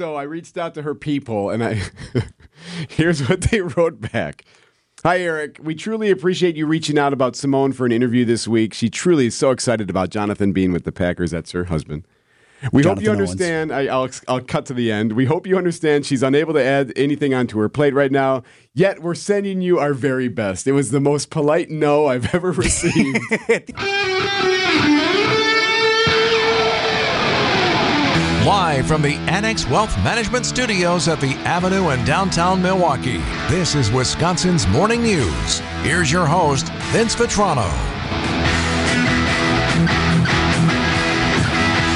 So I reached out to her people, and I here's what they wrote back. Hi, Eric. We truly appreciate you reaching out about Simone for an interview this week. She truly is so excited about Jonathan being with the Packers. That's her husband. We hope you Jonathan Owens. understand. I, I'll, I'll cut to the end. We hope you understand she's unable to add anything onto her plate right now, yet we're sending you our very best. It was the most polite no I've ever received. Live from the Annex Wealth Management Studios at the Avenue in downtown Milwaukee, this is Wisconsin's Morning News. Here's your host, Vince Vitrano.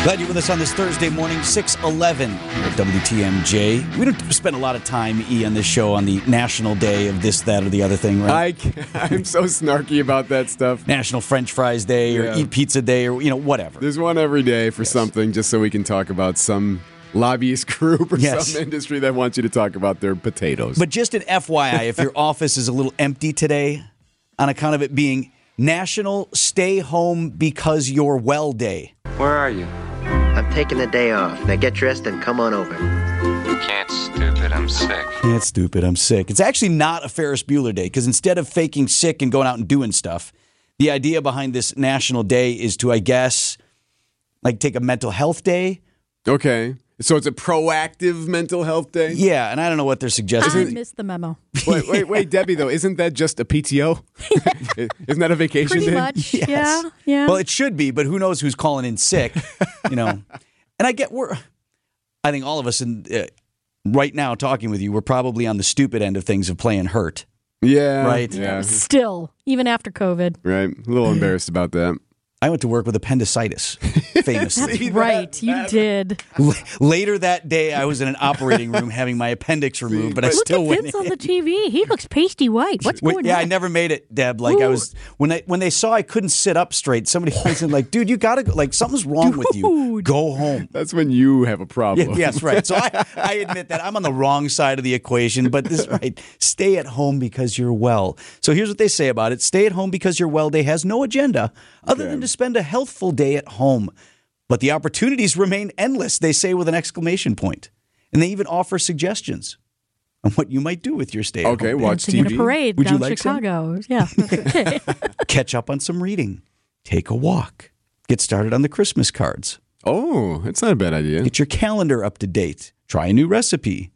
Glad you're with us on this Thursday morning, 611 at WTMJ. We don't spend a lot of time, E, on this show on the national day of this, that, or the other thing, right? I, I'm so snarky about that stuff. National French Fries Day or Yeah. Eat Pizza Day or, you know, whatever. There's one every day for something, just so we can talk about some lobbyist group or Yes. some industry that wants you to talk about their potatoes. But just an FYI, if your office is a little empty today on account of it being National Stay Home Because You're Well Day. Where are you? I'm taking the day off. Now get dressed and come on over. Can't, stupid. I'm sick. Yeah, it's stupid. I'm sick. It's actually not a Ferris Bueller day because instead of faking sick and going out and doing stuff, the idea behind this national day is to, I guess, like take a mental health day. okay, so it's a proactive mental health day. Yeah, and I don't know what they're suggesting. I suggesting. missed the memo. Wait, wait, wait, Debbie. Though, isn't that just a PTO? isn't that a vacation Pretty day? much. Yes. Yeah. Yeah. Well, it should be, but who knows who's calling in sick, you know? and I get we're, I think all of us in uh, right now talking with you, we're probably on the stupid end of things of playing hurt. Yeah, Right. Yeah, Still, even after COVID. right. A little embarrassed about that. I went to work with appendicitis, famously. right. You did. L- Later that day, I was in an operating room having my appendix removed, but I Look still at went. Vince on the TV. He looks pasty white. What's Wait, going yeah, on? I never made it, Deb. Like I was when I when they saw I couldn't sit up straight. Somebody was like, "Dude, you gotta go. Like something's wrong with you. Go home." That's when you have a problem. Yeah, yes, right. So I, I admit that I'm on the wrong side of the equation, but this right. Stay at home because you're well. So here's what they say about it: Stay at home because you're well day has no agenda other than to spend a healthful day at home. But the opportunities remain endless. They say with an exclamation point, and they even offer suggestions on what you might do with your stay. Okay, home. watch Dancing in TV. a parade Would you down like some? Chicago. Yeah. Okay. Catch up on some reading. Take a walk. Get started on the Christmas cards. Oh, that's not a bad idea. Get your calendar up to date. Try a new recipe.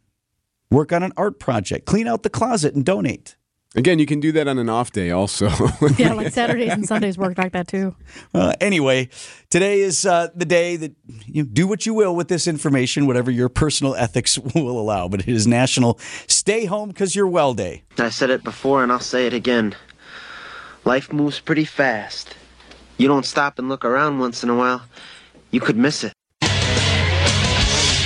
Work on an art project. Clean out the closet and donate. Again, you can do that on an off day, also. yeah, like Saturdays and Sundays work like that too. Uh, anyway, today is uh, the day that you do what you will with this information, whatever your personal ethics will allow. But it is National Stay Home Because You're Well Day. I said it before and I'll say it again. Life moves pretty fast. You don't stop and look around once in a while, you could miss it.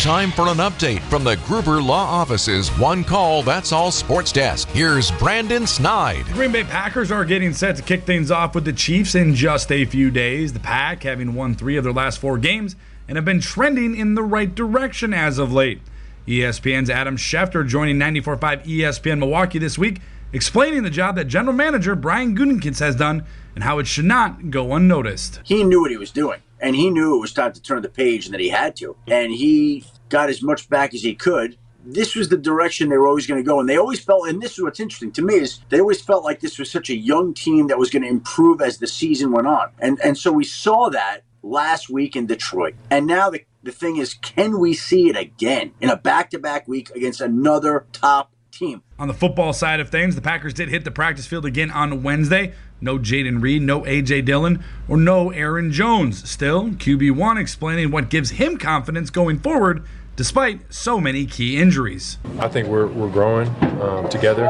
Time for an update from the Gruber Law Office's One Call That's All Sports Desk. Here's Brandon Snide. Green Bay Packers are getting set to kick things off with the Chiefs in just a few days. The Pack having won three of their last four games and have been trending in the right direction as of late. ESPN's Adam Schefter joining 94.5 ESPN Milwaukee this week, explaining the job that general manager Brian Gutekunst has done and how it should not go unnoticed. he knew what he was doing and he knew it was time to turn the page and that he had to. And he got as much back as he could. This was the direction they were always going to go. And they always felt and this is what's interesting to me is they always felt like this was such a young team that was going to improve as the season went on. And and so we saw that last week in detroit. And now the, the thing is can we see it again in a back-to-back week against another top team On the football side of things, the Packers did hit the practice field again on Wednesday. No Jayden Reed, no A.J. Dillon, or no Aaron Jones. Still, QB1 explaining what gives him confidence going forward despite so many key injuries. I think we're, we're growing um, together.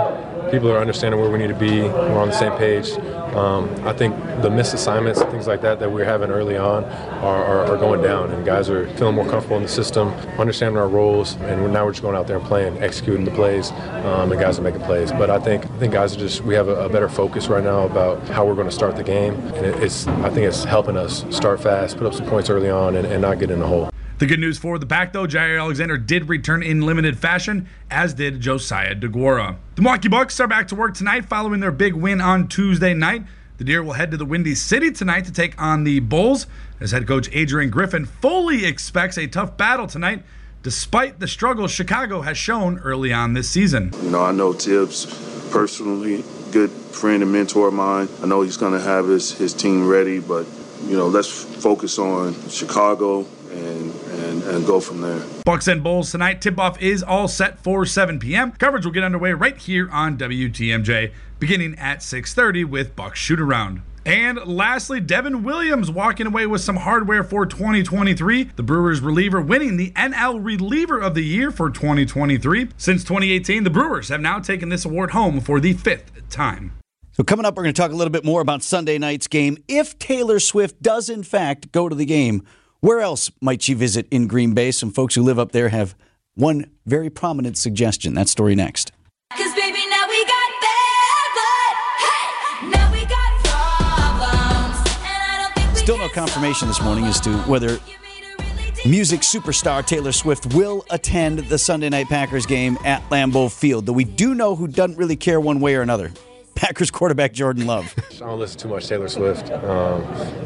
People are understanding where we need to be. We're on the same page. Um, I think the missed assignments and things like that that we're having early on are, are, are going down, and guys are feeling more comfortable in the system, understanding our roles, and we're, now we're just going out there and playing, executing the plays, um, and guys are making plays. But I think I think guys are just we have a, a better focus right now about how we're going to start the game, and it, it's I think it's helping us start fast, put up some points early on, and, and not get in the hole. The good news for the pack, though, Jaire Alexander did return in limited fashion, as did Josiah DeGuara. The Milwaukee Bucks are back to work tonight following their big win on Tuesday night. The Deer will head to the Windy City tonight to take on the Bulls, as head coach Adrian Griffin fully expects a tough battle tonight despite the struggles Chicago has shown early on this season. You know, I know Tibbs personally, good friend and mentor of mine. I know he's going to have his, his team ready, but, you know, let's focus on Chicago and, and, and go from there. Bucks and Bulls tonight. Tip off is all set for 7 p.m. Coverage will get underway right here on WTMJ, beginning at 6:30 with Bucks shoot around. And lastly, Devin Williams walking away with some hardware for 2023. The Brewers reliever winning the NL Reliever of the Year for 2023. Since 2018, the Brewers have now taken this award home for the fifth time. So, coming up, we're going to talk a little bit more about Sunday night's game. If Taylor Swift does, in fact, go to the game, where else might she visit in Green Bay? Some folks who live up there have one very prominent suggestion. That story next. Cause baby, now we got that, but hey, now we got problems. And I don't think we Still no confirmation this morning as to whether them. You made a really deep music superstar Taylor Swift will attend the Sunday night Packers game at Lambeau Field, though we do know who doesn't really care one way or another. Packers quarterback Jordan Love. I don't listen too much Taylor Swift, um,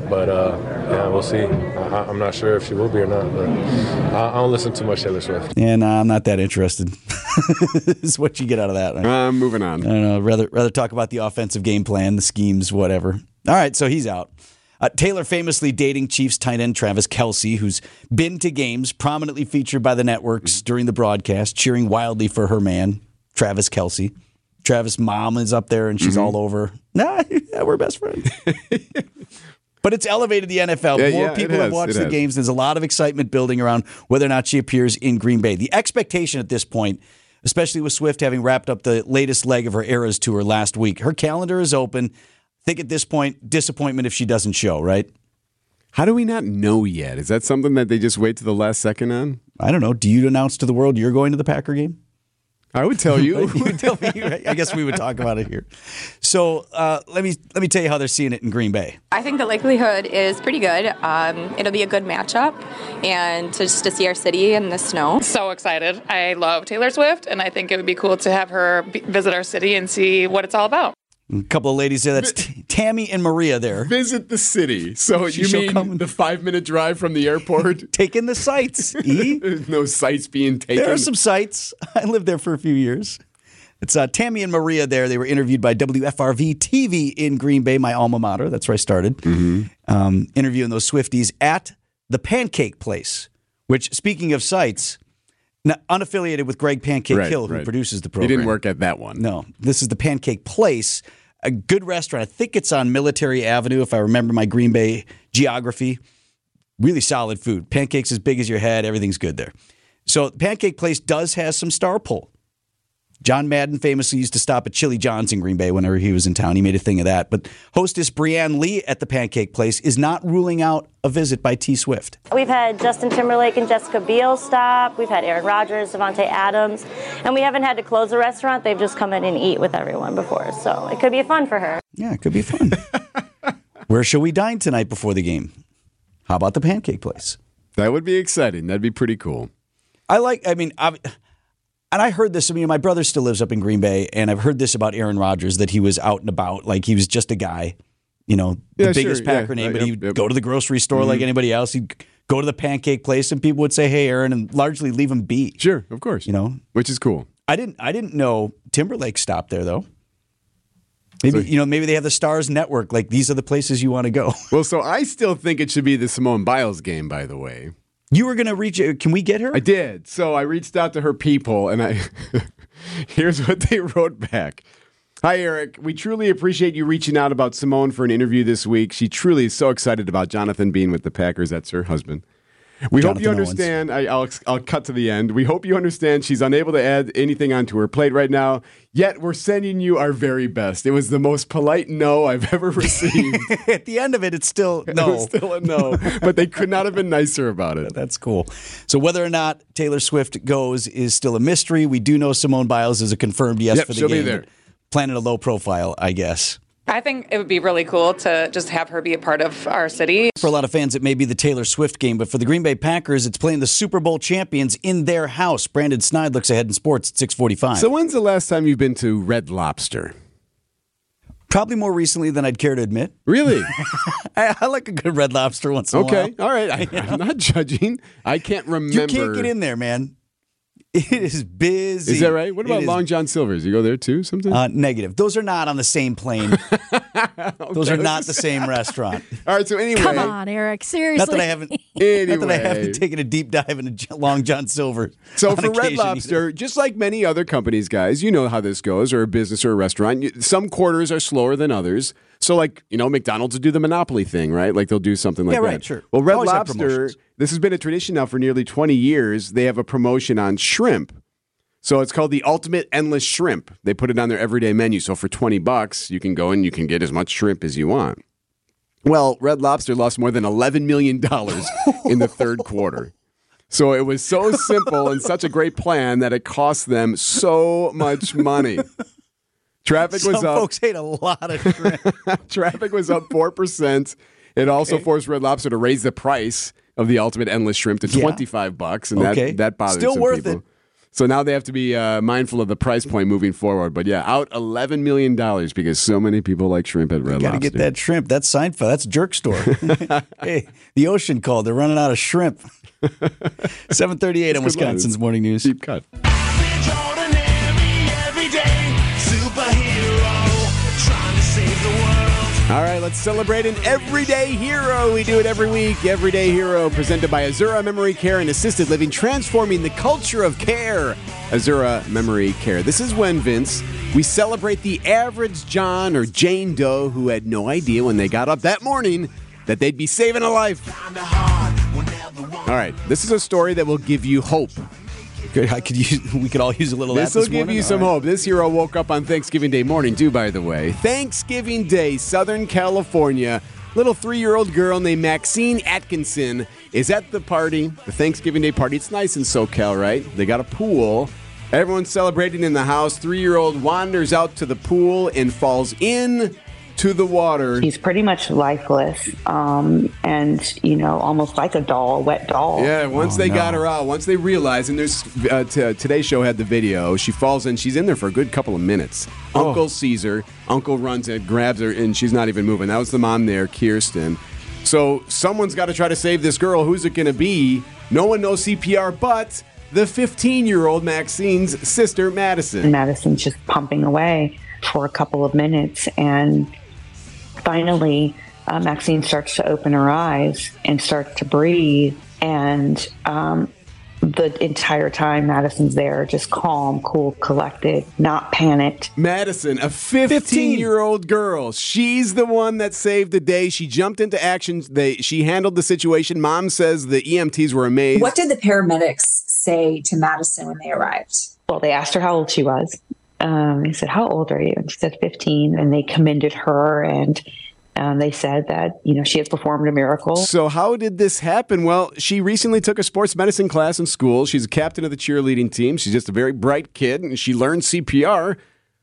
but uh, yeah, we'll see. I, I'm not sure if she will be or not, but I, I don't listen too much Taylor Swift. And uh, I'm not that interested. is what you get out of that. Uh, moving on. I don't know. Rather, rather talk about the offensive game plan, the schemes, whatever. All right, so he's out. Uh, Taylor famously dating Chiefs tight end Travis Kelce, who's been to games, prominently featured by the networks during the broadcast, cheering wildly for her man, Travis Kelce. Travis' mom is up there and she's mm-hmm. all over. Nah, yeah, we're best friends. but it's elevated the NFL. Yeah, More yeah, people have watched the has. games. There's a lot of excitement building around whether or not she appears in Green Bay. The expectation at this point, especially with Swift having wrapped up the latest leg of her Eras tour last week, her calendar is open. I think at this point, disappointment if she doesn't show, right? How do we not know yet? Is that something that they just wait to the last second on? I don't know. Do you announce to the world you're going to the Packer game? I would tell you. you would tell me. Right? I guess we would talk about it here. So uh, let me let me tell you how they're seeing it in Green Bay. I think the likelihood is pretty good. Um, it'll be a good matchup, and to, just to see our city in the snow. so excited. I love Taylor Swift, and I think it would be cool to have her b- visit our city and see what it's all about. A couple of ladies there. That's Tammy and Maria there. Visit the city. So She you mean come. the five minute drive from the airport? Taking the sights. E. There's no sites being taken. There are some sites. I lived there for a few years. It's uh, Tammy and Maria there. They were interviewed by WFRV TV in Green Bay, my alma mater. That's where I started. Um, interviewing those Swifties at the Pancake Place, which, speaking of sites, not unaffiliated with Greg Pancake Right, Hill, who right. produces the program. He didn't work at that one. No, this is the Pancake Place, a good restaurant. I think it's on Military Avenue, if I remember my Green Bay geography. Really solid food. Pancakes as big as your head. Everything's good there. So, Pancake Place does have some star pull. John Madden famously used to stop at Chili John's in Green Bay whenever he was in town. He made a thing of that. But hostess Brianne Lee at the Pancake Place is not ruling out a visit by T Swift. We've had Justin Timberlake and Jessica Biel stop. We've had Aaron Rodgers, Davante Adams, and we haven't had to close a restaurant. They've just come in and eat with everyone before, so it could be fun for her. Yeah, it could be fun. Where shall we dine tonight before the game? How about the Pancake Place? That would be exciting. That'd be pretty cool. I like. I mean, i and I heard this. I mean, my brother still lives up in Green Bay, and I've heard this about Aaron Rodgers that he was out and about, like he was just a guy, you know, the Yeah, biggest sure, yeah. Packer name, Uh, but yep, he'd yep. go to the grocery store like Mhm. anybody else. He'd go to the pancake place, and people would say, "Hey, Aaron," and largely leave him be. Sure, of course. You know, which is cool. I didn't. I didn't know Timberlake stopped there though. Maybe So- you know. Maybe they have the Stars Network. Like these are the places you want to go. Well, so I still think it should be the Simone Biles game, by the way. You were going to reach. Uh, can we get her? I did. So I reached out to her people, and I here's what they wrote back. Hi, Eric. We truly appreciate you reaching out about Simone for an interview this week. She truly is so excited about Jonathan being with the Packers. That's her husband. We hope you Jonathan Owens. understand. I, I'll, I'll cut to the end. We hope you understand she's unable to add anything onto her plate right now, yet we're sending you our very best. It was the most polite no I've ever received. At the end of it, it's still no. It still a no, but they could not have been nicer about it. That's cool. So whether or not Taylor Swift goes is still a mystery. We do know Simone Biles is a confirmed yes Yep, for the she'll be game. there. but Planning a low profile, I guess. I think it would be really cool to just have her be a part of our city. For a lot of fans, it may be the Taylor Swift game, but for the Green Bay Packers, it's playing the Super Bowl champions in their house. Brandon Snide looks ahead in sports at 645. So when's the last time you've been to Red Lobster? Probably more recently than I'd care to admit. Really? I, I like a good red lobster once in a while. Okay. All right. I, I'm not judging. I can't remember. You can't get in there, man. It is busy. Is that right? What about is- Long John Silver's? You go there too sometimes? Uh, negative. Those are not on the same plane. Those are not the same restaurant. All right. So anyway, Come on, Eric. Seriously. Not that I haven't. Anyway. Not that I haven't taken a deep dive into Long John Silver's. So for Red occasion Lobster, just like many other companies, guys, you know how this goes, or a business or a restaurant. Some quarters are slower than others. So, like you know, McDonald's will do the monopoly thing, right? Like they'll do something like Yeah, that. right, sure. Well, Red Always Lobster, this has been a tradition now for nearly twenty years. They have a promotion on shrimp. So it's called the Ultimate Endless Shrimp. They put it on their everyday menu. So for twenty bucks, you can go and you can get as much shrimp as you want. Well, Red Lobster lost more than $11 million in the third quarter. So it was so simple and such a great plan that it cost them so much money. Traffic was Some up. folks ate a lot of shrimp. Traffic was up 4%. It also forced Red Lobster to raise the price of the ultimate endless shrimp to Yeah. 25 bucks and Okay. that that bothered Still some worth people. it. So now they have to be uh, mindful of the price point moving forward. But yeah, out $11 million because so many people like shrimp at Red Lobster. Got to get that shrimp. That's Seinfeld. That's Jerk Store. hey, the ocean called. They're running out of shrimp. 738 on That's good. Wisconsin's Morning News. Deep cut. All right, let's celebrate an everyday hero. We do it every week. Everyday hero presented by Azura Memory Care and Assisted Living, transforming the culture of care. Azura Memory Care. This is when, Vince, we celebrate the average John or Jane Doe who had no idea when they got up that morning that they'd be saving a life. All right, this is a story that will give you hope. Good. I could use. We could all use a little. This will give morning. you All some right. hope. This hero woke up on Thanksgiving Day morning, too, by the way. Thanksgiving Day, Southern California. Little three year old girl named Maxine Atkinson is at the party, the Thanksgiving Day party. It's nice in SoCal, right? They got a pool. Everyone's celebrating in the house. Three year old wanders out to the pool and falls in to the water. He's pretty much lifeless, um, and you know, almost like a doll, a wet doll. Yeah, once Oh, they got her out, once they realized, and there's uh, t- today's show had the video. She falls in. She's in there for a good couple of minutes. Oh. Uncle sees her. Uncle runs and grabs her, and she's not even moving. That was the mom there, Kirsten. So someone's got to try to save this girl. Who's it going to be? No one knows CPR, but the 15 year old Maxine's sister, Madison. Madison's just pumping away for a couple of minutes, and finally, uh, Maxine starts to open her eyes and starts to breathe, and um, the entire time Madison's there, just calm, cool, collected, not panicked. Madison, a 15 year old girl. She's the one that saved the day. She jumped into action. They, she handled the situation. Mom says the EMTs were amazed. What did the paramedics say to Madison when they arrived? Well, they asked her how old she was. Um, they said, How old are you? And she said, 15. And they commended her and um, they said that, you know, she has performed a miracle. So, how did this happen? Well, she recently took a sports medicine class in school. She's a captain of the cheerleading team. She's just a very bright kid, and she learned CPR.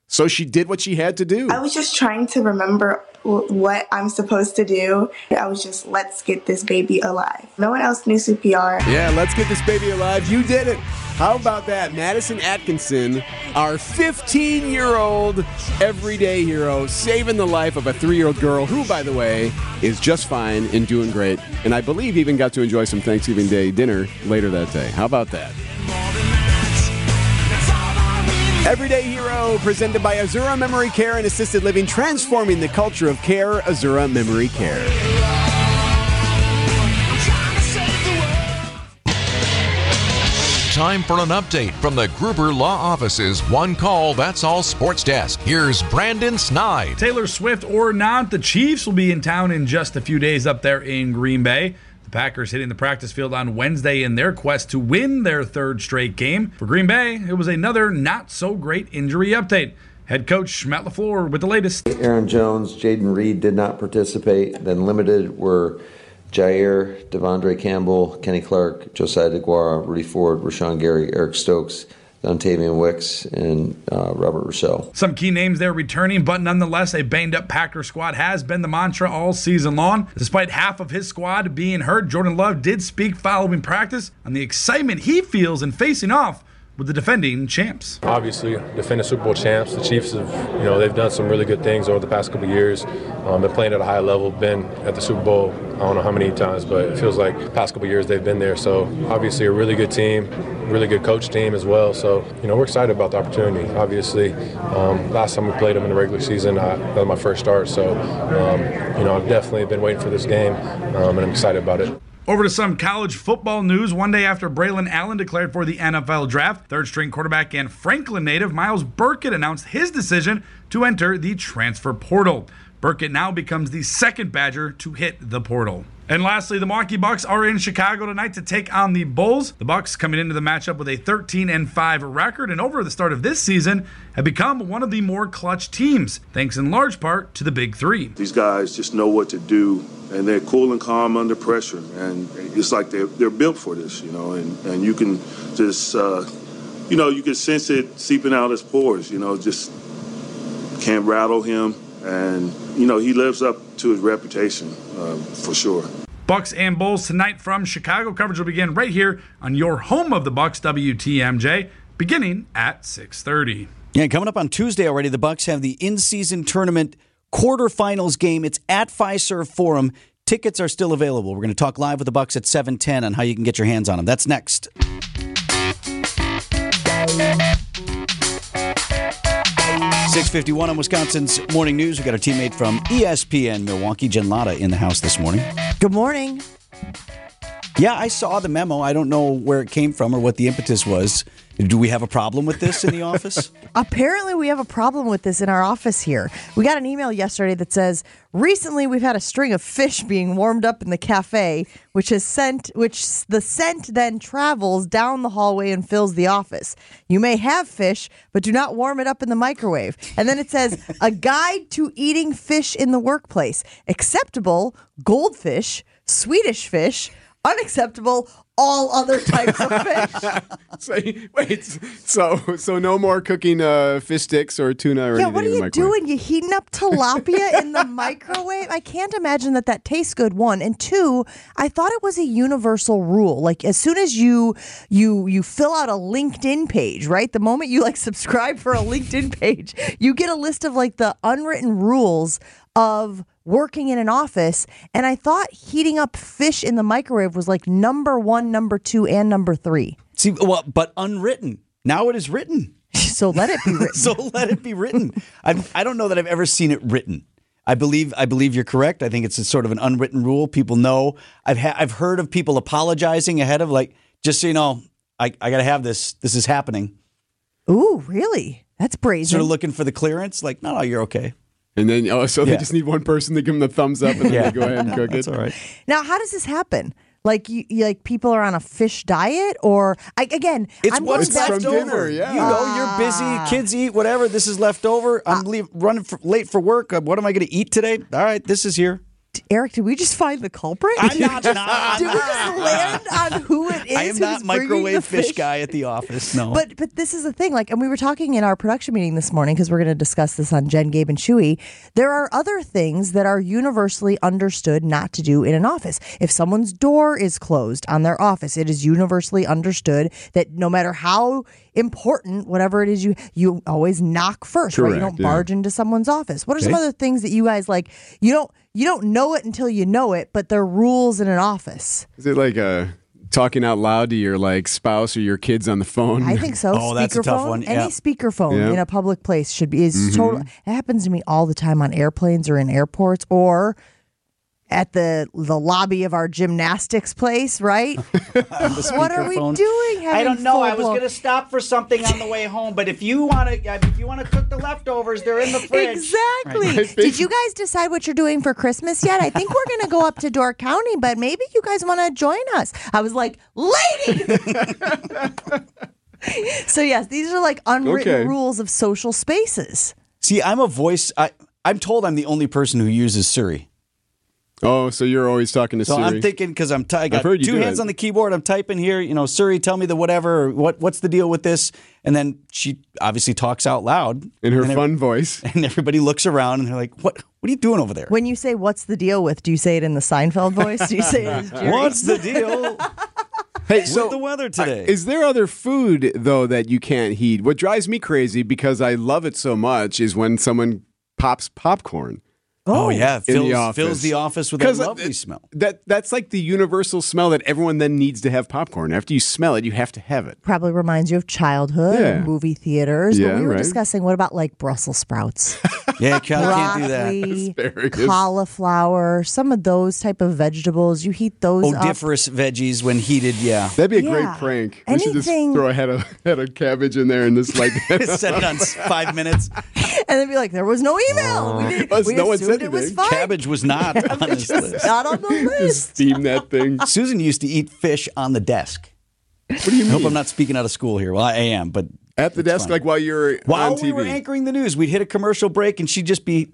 So, she did what she had to do. I was just trying to remember w- what I'm supposed to do. I was just, let's get this baby alive. No one else knew CPR. Yeah, let's get this baby alive. You did it. How about that? Madison Atkinson, our 15 year old everyday hero, saving the life of a three year old girl who, by the way, is just fine and doing great. And I believe even got to enjoy some Thanksgiving Day dinner later that day. How about that? Everyday Hero, presented by Azura Memory Care and Assisted Living, transforming the culture of care. Azura Memory Care. Time for an update from the Gruber Law Office's One Call That's All Sports Desk. Here's Brandon Snide. Taylor Swift or not, the Chiefs will be in town in just a few days up there in Green Bay. Packers hitting the practice field on Wednesday in their quest to win their third straight game. For Green Bay, it was another not so great injury update. Head coach Matt LaFleur with the latest. Aaron Jones, Jayden Reed did not participate. Then limited were Jaire, Devondre Campbell, Kenny Clark, Josiah DeGuara, Rudy Ford, Rashan Gary, Eric Stokes, Dontayvion Wicks, and uh, Robert Rousseau. Some key names there returning, but nonetheless, a banged up Packer squad has been the mantra all season long. Despite half of his squad being hurt, Jordan Love did speak following practice on the excitement he feels in facing off with the defending champs. Obviously, defending Super Bowl champs, the Chiefs have, you know, they've done some really good things over the past couple years. Um, been playing at a high level, been at the Super Bowl, I don't know how many times, but it feels like past couple years they've been there. So obviously a really good team, really good coach team as well. So, you know, we're excited about the opportunity. Obviously, um, last time we played them in the regular season, I, that was my first start. So, um, you know, I've definitely been waiting for this game, um, and I'm excited about it. Over to some college football news. One day after Braelon Allen declared for the NFL draft, third string quarterback and Franklin native Myles Burkett announced his decision to enter the transfer portal. Burkett now becomes the second Badger to hit the portal. And lastly, the Milwaukee Bucks are in Chicago tonight to take on the Bulls. The Bucks coming into the matchup with a 13 and 5 record and over the start of this season have become one of the more clutch teams, thanks in large part to the Big 3. These guys just know what to do, and they're cool and calm under pressure. And it's like they're, they're built for this, you know, and, and you can just, uh, you know, you can sense it seeping out his pores, you know, just can't rattle him. And, you know, he lives up to his reputation uh, for sure. Bucks and Bulls tonight from Chicago. Coverage will begin right here on your home of the Bucks, WTMJ, beginning at 6:30. Yeah, coming up on Tuesday already, the Bucks have the in-season tournament quarterfinals game. It's at Fiserv Forum. Tickets are still available. We're going to talk live with the Bucks at 7:10 on how you can get your hands on them. That's next. 651 on Wisconsin's Morning News. We've got our teammate from ESPN Milwaukee, Jen Lada, in the house this morning. Good morning. Yeah, I saw the memo. I don't know where it came from or what the impetus was. Do we have a problem with this in the office? Apparently, we have a problem with this in our office here. We got an email yesterday that says recently we've had a string of fish being warmed up in the cafe, which has sent, which the scent then travels down the hallway and fills the office. You may have fish, but do not warm it up in the microwave. And then it says a guide to eating fish in the workplace: acceptable goldfish, Swedish fish, unacceptable all other types of fish. so, wait, so so no more cooking uh, fish sticks or tuna or Yeah, anything what are you doing? You heating up tilapia in the microwave? I can't imagine that that tastes good. One and two, I thought it was a universal rule. Like as soon as you you you fill out a LinkedIn page, right? The moment you like subscribe for a LinkedIn page, you get a list of like the unwritten rules of working in an office. And I thought heating up fish in the microwave was like number one, number two, and number three. See, well, but unwritten. Now it is written. So let it be written. so let it be written. I I don't know that I've ever seen it written. I believe I believe you're correct. I think it's a sort of an unwritten rule. People know. I've ha- I've heard of people apologizing ahead of like just so you know, I I got to have this. This is happening. Ooh, really? That's brazen. Sort of looking for the clearance. Like, no, no, you're okay. And then oh, so they Yeah. just need one person to give them the thumbs up, and then Yeah. they go ahead and No, cook that's it. all right. Now, how does this happen? Like you, you- like people are on a fish diet, or I, again, It's I'm what's going back left to- over. You know, you're busy. Kids eat whatever. This is left over. I'm leave, running for, late for work. Uh, What am I going to eat today? All right, this is here. Eric, did we just find the culprit? I'm not- no, I'm did we just land on who it is? I am not microwave the fish guy at the office. No. But but this is the thing, like, and we were talking in our production meeting this morning because we're going to discuss this on Jen, Gabe, and Chewy. There are other things that are universally understood not to do in an office. If someone's door is closed on their office, it is universally understood that no matter how important whatever it is you you always knock first, right? You don't yeah. barge into someone's office. What are some other things that you guys like? You don't you don't know it until you know it, but there are rules in an office. Is it like uh, talking out loud to your like spouse or your kids on the phone? I think so. Oh, that's a tough Speakerphone, one. Yeah. Any speakerphone Yeah. in a public place should be is Mhm. total. It happens to me all the time on airplanes or in airports or at the the lobby of our gymnastics place. Right? what are we speakerphone. doing? I don't know. I was going to stop for something on the way home, but if you want to, if you want to cook the leftovers, they're in the fridge. Exactly. Right. Did you guys decide what you're doing for Christmas yet? I think we're going to go up to Door County, but maybe you guys want to join us. I was like, lady. so yes, these are like unwritten Okay. rules of social spaces. See, I'm a voice. I, I'm told I'm the only person who uses Siri. Oh, so you're always talking to So Siri? I'm thinking because I'm ty- I got heard two hands it. on the keyboard. I'm typing here. You know, Siri, tell me the whatever. Or what What's the deal with this? And then she obviously talks out loud in her and ev- fun voice, and everybody looks around and they're like, "What? What are you doing over there?" When you say "What's the deal with?" Do you say it in the Seinfeld voice? Do you say it? What's the deal? Hey, with so the weather today. Is there other food though that you can't heat? What drives me crazy because I love it so much is when someone pops popcorn. Oh, yeah, fills- the office. fills the office with a 'Cause, uh, lovely smell. That that's like the universal smell that everyone then needs to have popcorn. After you smell it, you have to have it. Probably reminds you of childhood Yeah. and movie theaters. Yeah, but we were right. discussing what about like Brussels sprouts? Yeah, can't do that. Broccoli, Asparagus. cauliflower, some of those type of vegetables. You heat those up. Odiferous veggies when heated, yeah. That'd be a Yeah. great prank. We should just Anything- throw a head of head of cabbage in there and just like Set it on five minutes. and then be like, there was no email. we did, Us- we no one assumed said it was fine. Cabbage was not on this list. Not on the list. steam that thing. Susan used to eat fish on the desk. What do you I hope mean? I'm not speaking out of school here. Well, I am, but At the it's desk, fine. like while you're while on TV. we were anchoring the news, we'd hit a commercial break, and she'd just be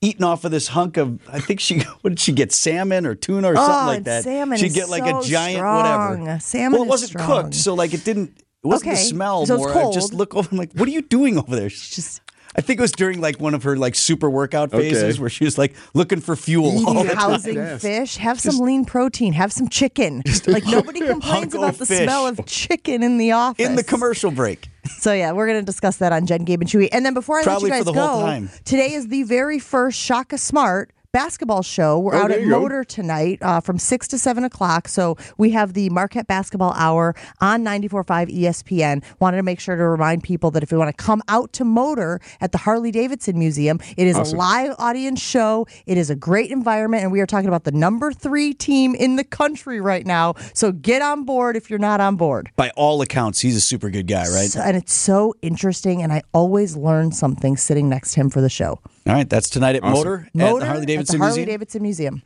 eating off of this hunk of. I think she what did she get? Salmon or tuna or Oh, something like and that. salmon She'd is get like so a giant strong. whatever. Salmon well, it is wasn't strong. cooked, so like it didn't. It wasn't Okay, the smell so it's more. I just cold. look over. I'm like, what are you doing over there? She's just. I think it was during like one of her like super workout Okay. phases where she was like looking for fuel. all the housing Yes. fish. Have some lean protein. Have some chicken. Like nobody complains about the fish. smell of chicken in the office. in the commercial break. So yeah, we're going to discuss that on Jen, Gabe, and Chewy. And then before I Probably let for you the guys whole go, time. today is the very first Shaka Smart basketball show. We're Oh, out at you go. Motor tonight uh, from 6 to 7 o'clock. So we have the Marquette Basketball Hour on 94.5 ESPN. Wanted to make sure to remind people that if you want to come out to Motor at the Harley Davidson Museum, it is Awesome. a live audience show. It is a great environment, and we are talking about the number three team in the country right now. So get on board if you're not on board. By all accounts, he's a super good guy, right? So- and it's so interesting, and I always learn something sitting next to him for the show. All right, that's tonight at Awesome. Motor, at the Harley Davidson at the Harley Museum. Davidson Museum.